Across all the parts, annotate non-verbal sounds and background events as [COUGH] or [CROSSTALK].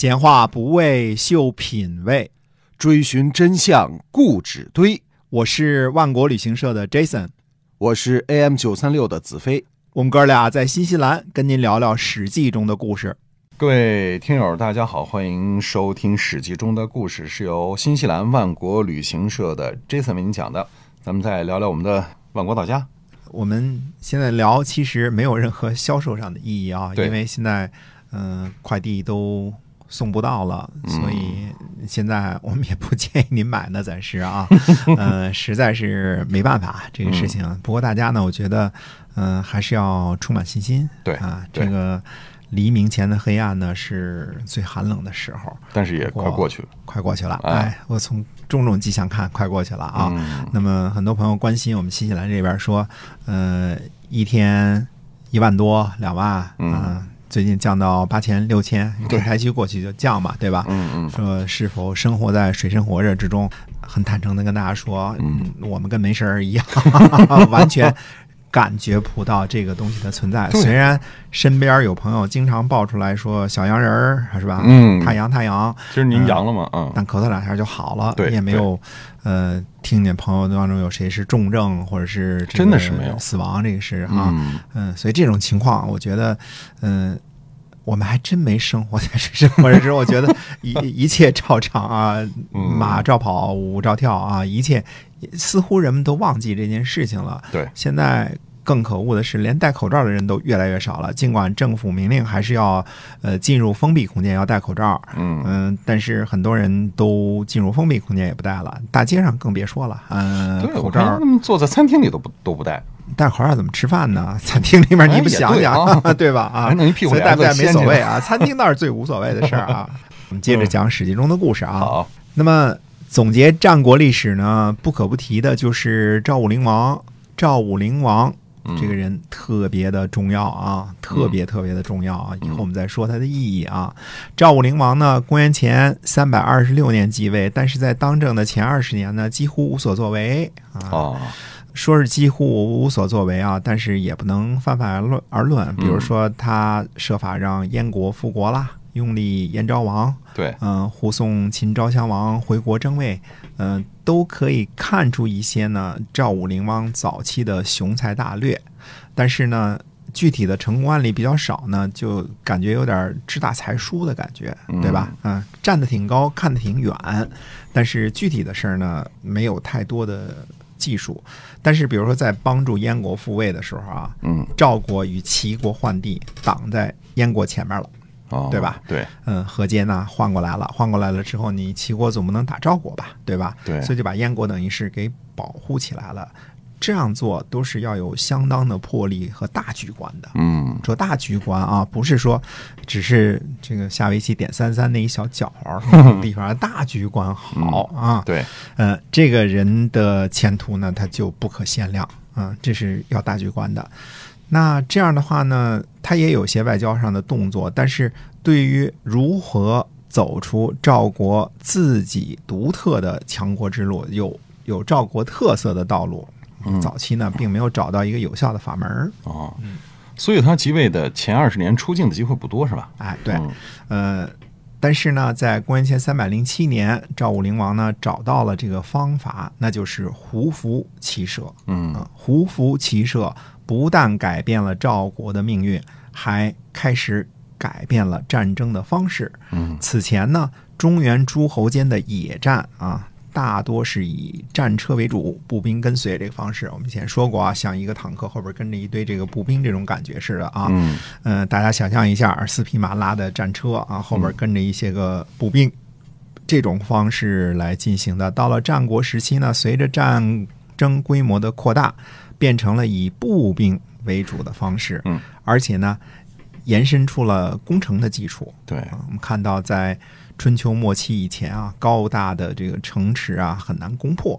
闲话不为秀品味，追寻真相固执堆。我是万国旅行社的 Jason，我是 AM 九三六的子飞。我们哥俩在新西兰跟您聊聊《史记》中的故事。各位听友，大家好，欢迎收听《史记》中的故事，是由新西兰万国旅行社的 Jason 为您讲的。咱们再聊聊我们的万国岛家。我们现在聊其实没有任何销售上的意义啊，因为现在嗯、呃快递都送不到了，所以现在我们也不建议您买呢，暂时啊，[LAUGHS] 呃，实在是没办法这个事情。不过大家呢，我觉得嗯、呃还是要充满信心。对啊，这个黎明前的黑暗呢是最寒冷的时候，但是也快过去了。快过去了。哎哎，我从种种迹象看，快过去了啊。嗯那么很多朋友关心我们新西兰这边说，呃，一天一万多、两万，嗯呃最近降到八千、六千，这台期过去就降嘛，对吧？嗯嗯，说是否生活在水深火热之中？很坦诚的跟大家说，嗯我们跟没事儿一样，[LAUGHS] 完全感觉不到这个东西的存在。虽然身边有朋友经常爆出来说小洋人儿是吧？嗯太阳太阳，其实您阳了吗？嗯，但咳嗽两下就好了，对也没有呃听见朋友当中有谁是重症或者是真的是没有死亡这个事啊，嗯嗯，所以这种情况，我觉得，嗯、我们还真没生活在水深火热之中。我觉得一一切照常啊，嗯马照跑，舞照跳啊，一切似乎人们都忘记这件事情了。对，现在更可恶的是，连戴口罩的人都越来越少了。尽管政府明令还是要呃进入封闭空间要戴口罩，嗯嗯，但是很多人都进入封闭空间也不戴了，大街上更别说了。嗯，对，口罩他们坐在餐厅里都不都不戴，戴口罩怎么吃饭呢？餐厅里面你不想想，对 [LAUGHS] 对吧？啊还，弄一屁股戴不戴没所谓啊，餐厅倒是最无所谓的事儿啊。[LAUGHS] 我们接着讲《史记》中的故事啊。好，那么总结战国历史呢，不可不提的就是赵武灵王。赵武灵王嗯这个人特别的重要啊，特别特别的重要啊！以后我们再说他的意义啊。赵武灵王呢，公元前三百二十六年继位，但是在当政的前二十年呢，几乎无所作为啊。哦，说是几乎无所作为啊，但是也不能泛泛而论而论。比如说，他设法让燕国复国啦，拥立燕昭王，对，嗯、护送秦昭襄王回国争位，嗯、都可以看出一些呢赵武灵王早期的雄才大略。但是呢，具体的成功案例比较少呢，就感觉有点志大才疏的感觉，对吧？嗯，站得挺高，看得挺远，但是具体的事儿呢，没有太多的技术。但是比如说在帮助燕国复位的时候啊，嗯，赵国与齐国换地，挡在燕国前面了。哦，对吧？对，嗯，河间呢换过来了，换过来了之后，你齐国总不能打赵国吧，对吧？对所以就把燕国等于是给保护起来了。这样做都是要有相当的魄力和大局观的。嗯，说大局观啊，不是说只是这个下围棋点三三那一小角儿那种地方，大局观好啊。[LAUGHS] 对，呃，这个人的前途呢，他就不可限量啊、这是要大局观的。那这样的话呢，他也有些外交上的动作，但是对于如何走出赵国自己独特的强国之路，有有赵国特色的道路，早期呢并没有找到一个有效的法门儿。哦，所以他即位的前二十年出境的机会不多，是吧？哎，对，嗯呃，但是呢，在公元前三百零七年，赵武灵王呢找到了这个方法，那就是胡服骑射。嗯啊，胡服骑射不但改变了赵国的命运，还开始改变了战争的方式。嗯，此前呢，中原诸侯间的野战啊，大多是以战车为主，步兵跟随这个方式。我们以前说过啊，像一个坦克后边跟着一堆这个步兵这种感觉似的啊。嗯嗯、大家想象一下，四匹马拉的战车啊，后边跟着一些个步兵，这种方式来进行的。到了战国时期呢，随着战争规模的扩大，变成了以步兵为主的方式，嗯，而且呢，延伸出了攻城的基础。对，啊，我们看到在春秋末期以前啊，高大的这个城池啊很难攻破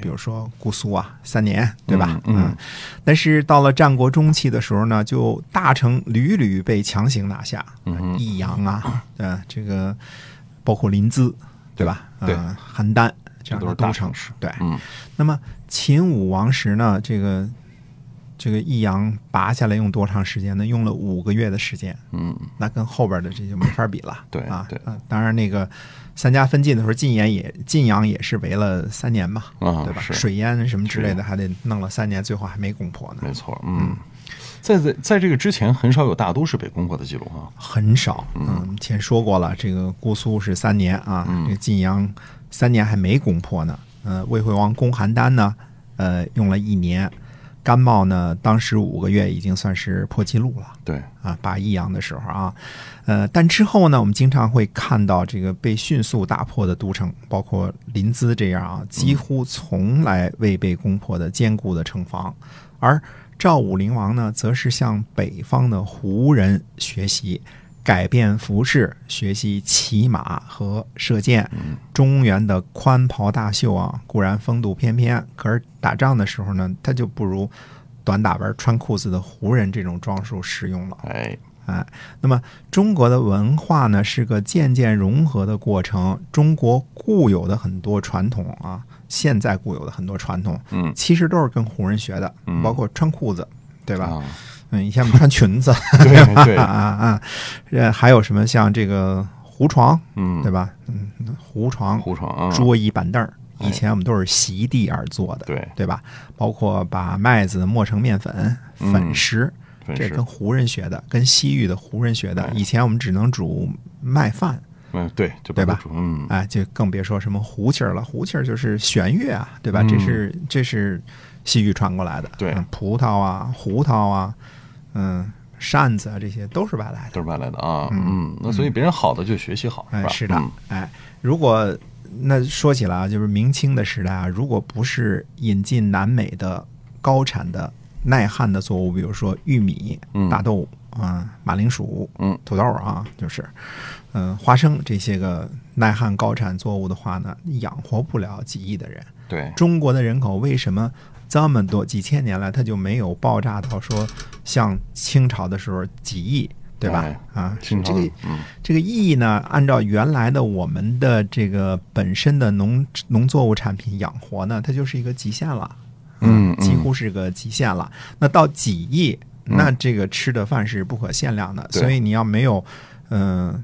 比如说姑苏啊，三年，对吧？嗯嗯但是到了战国中期的时候呢，就大城屡屡被强行拿下，嗯哼益阳啊，呃，这个包括临淄，对吧？对呃，邯郸这样这都是的都城市对，嗯。那么秦武王时呢，这个这个益阳拔下来用多长时间呢？用了五个月的时间，嗯，那跟后边的这就没法比了。[COUGHS] 对啊，对。啊，当然那个三家分晋的时候，晋阳也晋阳也是围了三年嘛，啊，对吧？水淹什么之类的，还得弄了三年，最后还没攻破呢。没错，嗯，在在在这个之前，很少有大都市被攻破的记录啊。很少，嗯，前说过了，这个姑苏是三年啊，这个晋阳三年还没攻破呢。呃，魏惠王攻邯郸呢，呃，用了一年。甘茂呢，当时五个月已经算是破纪录了。对，啊，拔益阳的时候啊，呃，但之后呢，我们经常会看到这个被迅速打破的都城，包括临淄这样啊，几乎从来未被攻破的坚固的城防。而赵武灵王呢，则是向北方的胡人学习，改变服饰，学习骑马和射箭。中原的宽袍大袖啊，固然风度翩翩，可是打仗的时候呢，他就不如短打扮穿裤子的胡人这种装束实用了。哎，哎，那么中国的文化呢，是个渐渐融合的过程。中国固有的很多传统啊，现在固有的很多传统，嗯其实都是跟胡人学的，嗯包括穿裤子，对吧？啊，嗯，以前我们穿裙子 [LAUGHS] [LAUGHS] 对对啊，啊，呃，还有什么像这个胡床，嗯，对吧？嗯，胡床、胡床啊，桌椅板凳以前我们都是席地而坐的，对，对吧？包括把麦子磨成面粉、嗯粉食，这跟胡人学的，跟西域的胡人学的哎。以前我们只能煮麦饭，嗯，对，就对吧嗯，哎，就更别说什么胡琴儿了。胡琴儿就是弦乐啊，对吧？嗯这是这是西域传过来的。对嗯葡萄啊，胡桃啊，嗯，扇子啊，这些都是外来的。都是外来的啊，嗯嗯，那所以别人好的就学习好，哎，吧？是的嗯，哎，如果那说起来啊，就是明清的时代啊，如果不是引进南美的高产的耐旱的作物，比如说玉米、嗯大豆啊、马铃薯、嗯土豆啊，就是嗯、花生这些个耐旱高产作物的话呢，养活不了几亿的人。对，中国的人口为什么这么多？几千年来，它就没有爆炸到说像清朝的时候几亿，对吧？哎啊，清朝这个嗯这个亿呢，按照原来的我们的这个本身的农农作物产品养活呢，它就是一个极限了，嗯嗯几乎是个极限了。那到几亿，那这个吃的饭是不可限量的，所以你要没有。嗯，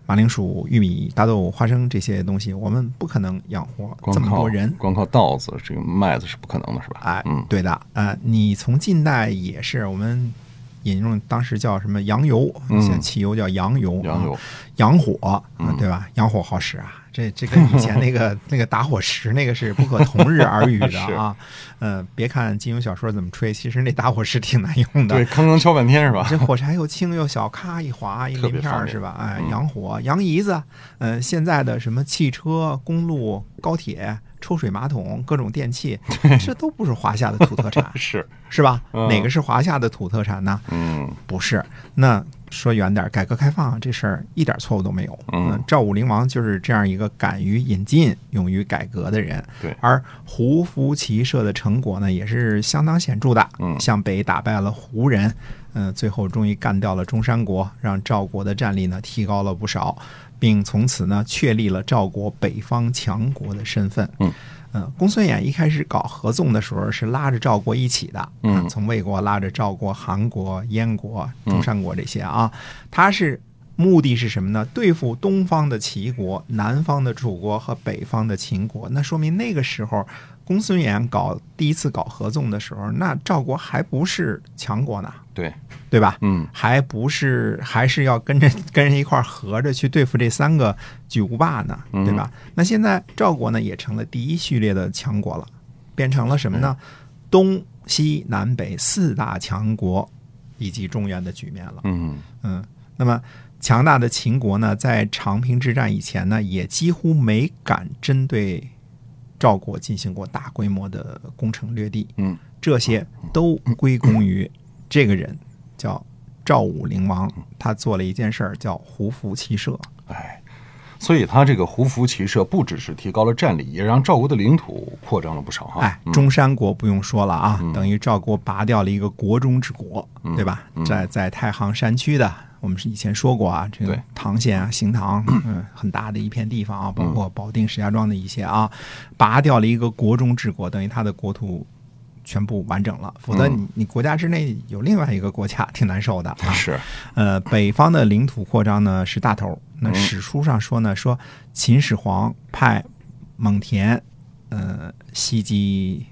马铃薯、玉米、大豆、花生这些东西，我们不可能养活这么多人。光靠稻子这个麦子是不可能的，是吧？哎，嗯，对的，呃，你从近代也是，我们引用当时叫什么洋油，嗯现在汽油叫洋油，洋油啊，洋火，对吧？洋火好使啊，这这跟以前那个 [LAUGHS] 那个打火石那个是不可同日而语的啊。[LAUGHS] 呃，别看金庸小说怎么吹，其实那打火石挺难用的对，。吭吭敲半天是吧？这火柴又轻又小，咔一划一特鳞片儿是吧？哎，嗯洋火、洋胰子，呃，现在的什么汽车、公路、高铁、抽水马桶、各种电器，这都不是华夏的土特产，[LAUGHS] 是，是吧？嗯哪个是华夏的土特产呢？嗯不是。那说远点儿，改革开放这事儿一点错误都没有。嗯赵武灵王就是这样一个敢于引进、勇于改革的人。对而胡服骑射的成果呢，也是相当显著的。嗯向北打败了胡人，嗯、最后终于干掉了中山国，让赵国的战力呢提高了不少，并从此呢确立了赵国北方强国的身份。嗯。呃，公孙衍一开始搞合纵的时候是拉着赵国一起的，嗯啊从魏国拉着赵国、韩国、燕国、中山国这些啊，他是目的是什么呢？对付东方的齐国、南方的楚国和北方的秦国。那说明那个时候，公孙衍搞第一次搞合纵的时候，那赵国还不是强国呢，对，对吧？嗯还不是还是要跟着跟人一块儿合着去对付这三个巨无霸呢，嗯对吧？那现在赵国呢也成了第一序列的强国了，变成了什么呢？东西南北四大强国以及中原的局面了。嗯嗯，那么强大的秦国呢，在长平之战以前呢，也几乎没敢针对赵国进行过大规模的攻城略地。嗯，这些都归功于这个人，叫赵武灵王。他做了一件事儿，叫胡服骑射。哎，所以他这个胡服骑射不只是提高了战力，也让赵国的领土扩张了不少哈。中山国不用说了啊，嗯等于赵国拔掉了一个国中之国，嗯对吧嗯？在在太行山区的，我们是以前说过啊，这个唐县啊、[CLEARS THROAT] 行唐，[CLEARS THROAT] 嗯，很大的一片地方啊，包括保定、石家庄的一些啊，拔掉了一个国中之国，等于他的国土全部完整了，否则你你国家之内有另外一个国家挺难受的啊。[LAUGHS] 是，呃，北方的领土扩张呢是大头。那史书上说呢，说秦始皇派蒙恬，呃，袭击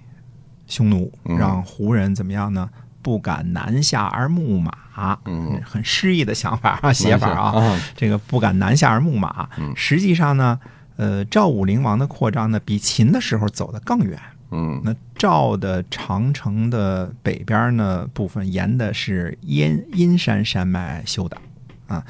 匈奴，让胡人怎么样呢？不敢南下而牧马。嗯，很诗意的想法啊，写法啊。这个不敢南下而牧马，实际上呢，呃，赵武灵王的扩张呢，比秦的时候走得更远。嗯，那赵的长城的北边呢部分沿的是阴阴山山脉修的，啊，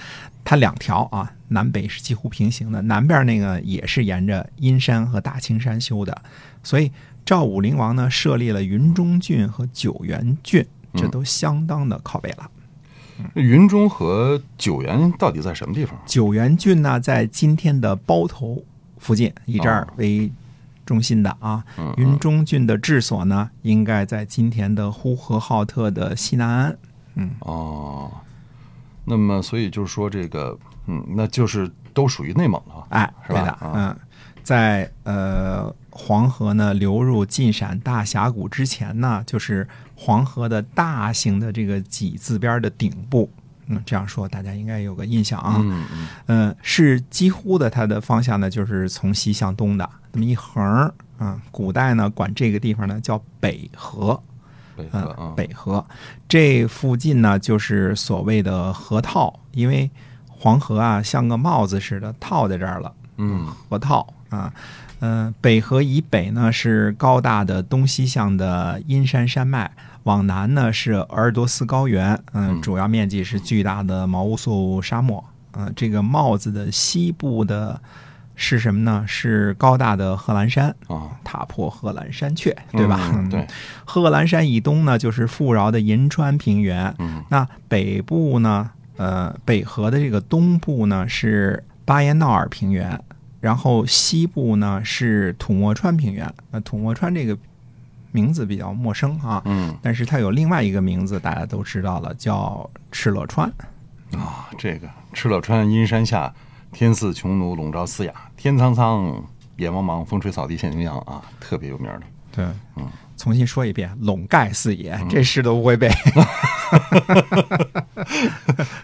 它两条啊，南北是几乎平行的，南边那个也是沿着阴山和大青山修的，所以赵武灵王呢设立了云中郡和九原郡，这都相当的靠北了。云中和九原到底在什么地方？九原郡呢，在今天的包头附近，以这儿为。中心的啊，云中郡的治所呢，应该在今天的呼和浩特的西南安。嗯，哦，那么所以就是说这个，嗯，那就是都属于内蒙了，哎，是吧？嗯，在呃黄河呢流入晋陕大峡谷之前呢，就是黄河的大型的这个几字边的顶部。嗯，这样说大家应该有个印象啊。嗯嗯，嗯，是几乎的，它的方向呢就是从西向东的。那么一横嗯，古代呢管这个地方呢叫北河，北河，北河，这附近呢就是所谓的河套，因为黄河啊像个帽子似的套在这儿了，嗯，河套啊，嗯，北河以北呢是高大的东西向的阴山山脉，往南呢是鄂尔多斯高原，嗯，主要面积是巨大的毛乌素沙漠，嗯，这个帽子的西部的。是什么呢？是高大的贺兰山啊，踏破贺兰山雀，对吧？对，贺兰山以东呢，就是富饶的银川平原。嗯，那北部呢？呃，北河的这个东部呢是巴彦淖尔平原，然后西部呢是土默川平原。那土默川这个名字比较陌生啊，嗯，但是它有另外一个名字，大家都知道了，叫敕勒川。啊，这个敕勒川阴山下。天似穹庐，笼罩四野；天苍苍，野茫茫，风吹草低见牛羊啊，特别有名的。对，嗯，重新说一遍，笼盖四野，这诗都不会背。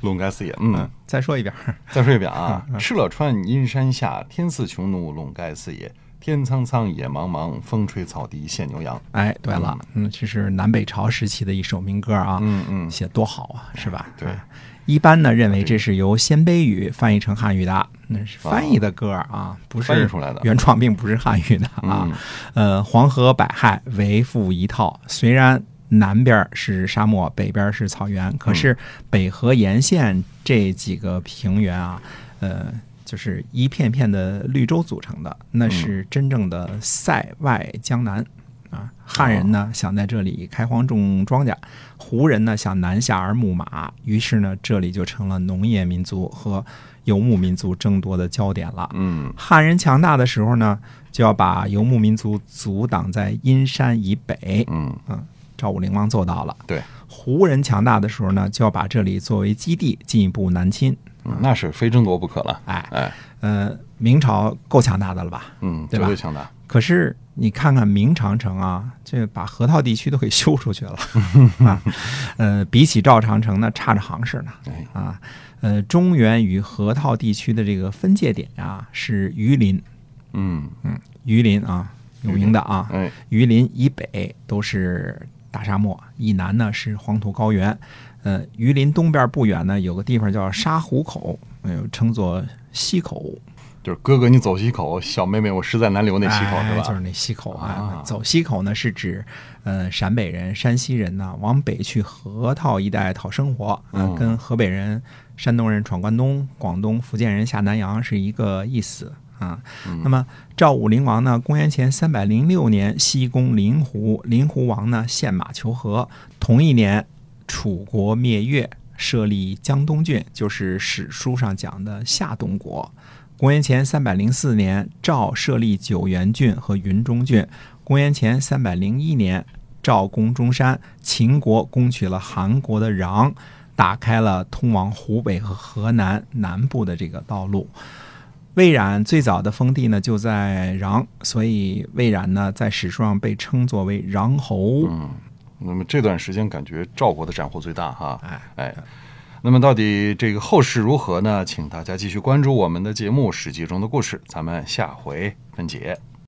笼盖四野，嗯，再说一遍，再说一遍啊！敕勒川，阴山下，天似穹庐，笼盖四野；天苍苍，野茫茫，风吹草低见牛羊。哎，对了，嗯，这是南北朝时期的一首民歌啊，嗯嗯，写多好啊，是吧？对。一般呢认为这是由鲜卑语翻译成汉语的，那是翻译的歌啊，不是翻译出来的。原创并不是汉语的啊。呃，黄河百害为复一套，虽然南边是沙漠，北边是草原，可是北河沿线这几个平原啊，呃，就是一片片的绿洲组成的，那是真正的塞外江南。啊，汉人呢想在这里开荒种庄稼，胡人呢想南下而牧马，于是呢这里就成了农业民族和游牧民族争夺的焦点了。嗯，汉人强大的时候呢，就要把游牧民族阻挡在阴山以北。嗯嗯，赵武灵王做到了。对，胡人强大的时候呢，就要把这里作为基地，进一步南侵。那是非争夺不可了。哎哎，呃，明朝够强大的了吧？嗯，对吧？强大。可是你看看明长城啊，这把河套地区都给修出去了 [LAUGHS] 啊。呃，比起赵长城呢，差着行市呢。啊，呃，中原与河套地区的这个分界点啊，是榆林。嗯嗯，榆林啊，有名的啊。哎，榆林以北都是大沙漠，以南呢是黄土高原。呃，榆林东边不远呢，有个地方叫沙湖口，呃，称作溪口。就是哥哥，你走西口；小妹妹，我实在难留那西口，是吧？就是那西口啊。走西口呢，是指呃陕北人、山西人呢往北去河套一带讨生活，嗯，跟河北人、山东人闯关东、广东、福建人下南洋是一个意思啊。那么赵武灵王呢，公元前三百零六年西攻临湖，临湖王呢献马求和。同一年，楚国灭越，设立江东郡，就是史书上讲的夏东国。公元前三百零四年，赵设立九原郡和云中郡。公元前三百零一年，赵攻中山，秦国攻取了韩国的壤，打开了通往湖北和河南南部的这个道路。魏冉最早的封地呢就在穰，所以魏冉呢在史书上被称作为穰侯。嗯，那么这段时间感觉赵国的斩获最大哈。哎哎，那么到底这个后事如何呢？请大家继续关注我们的节目《史记》中的故事，咱们下回分解。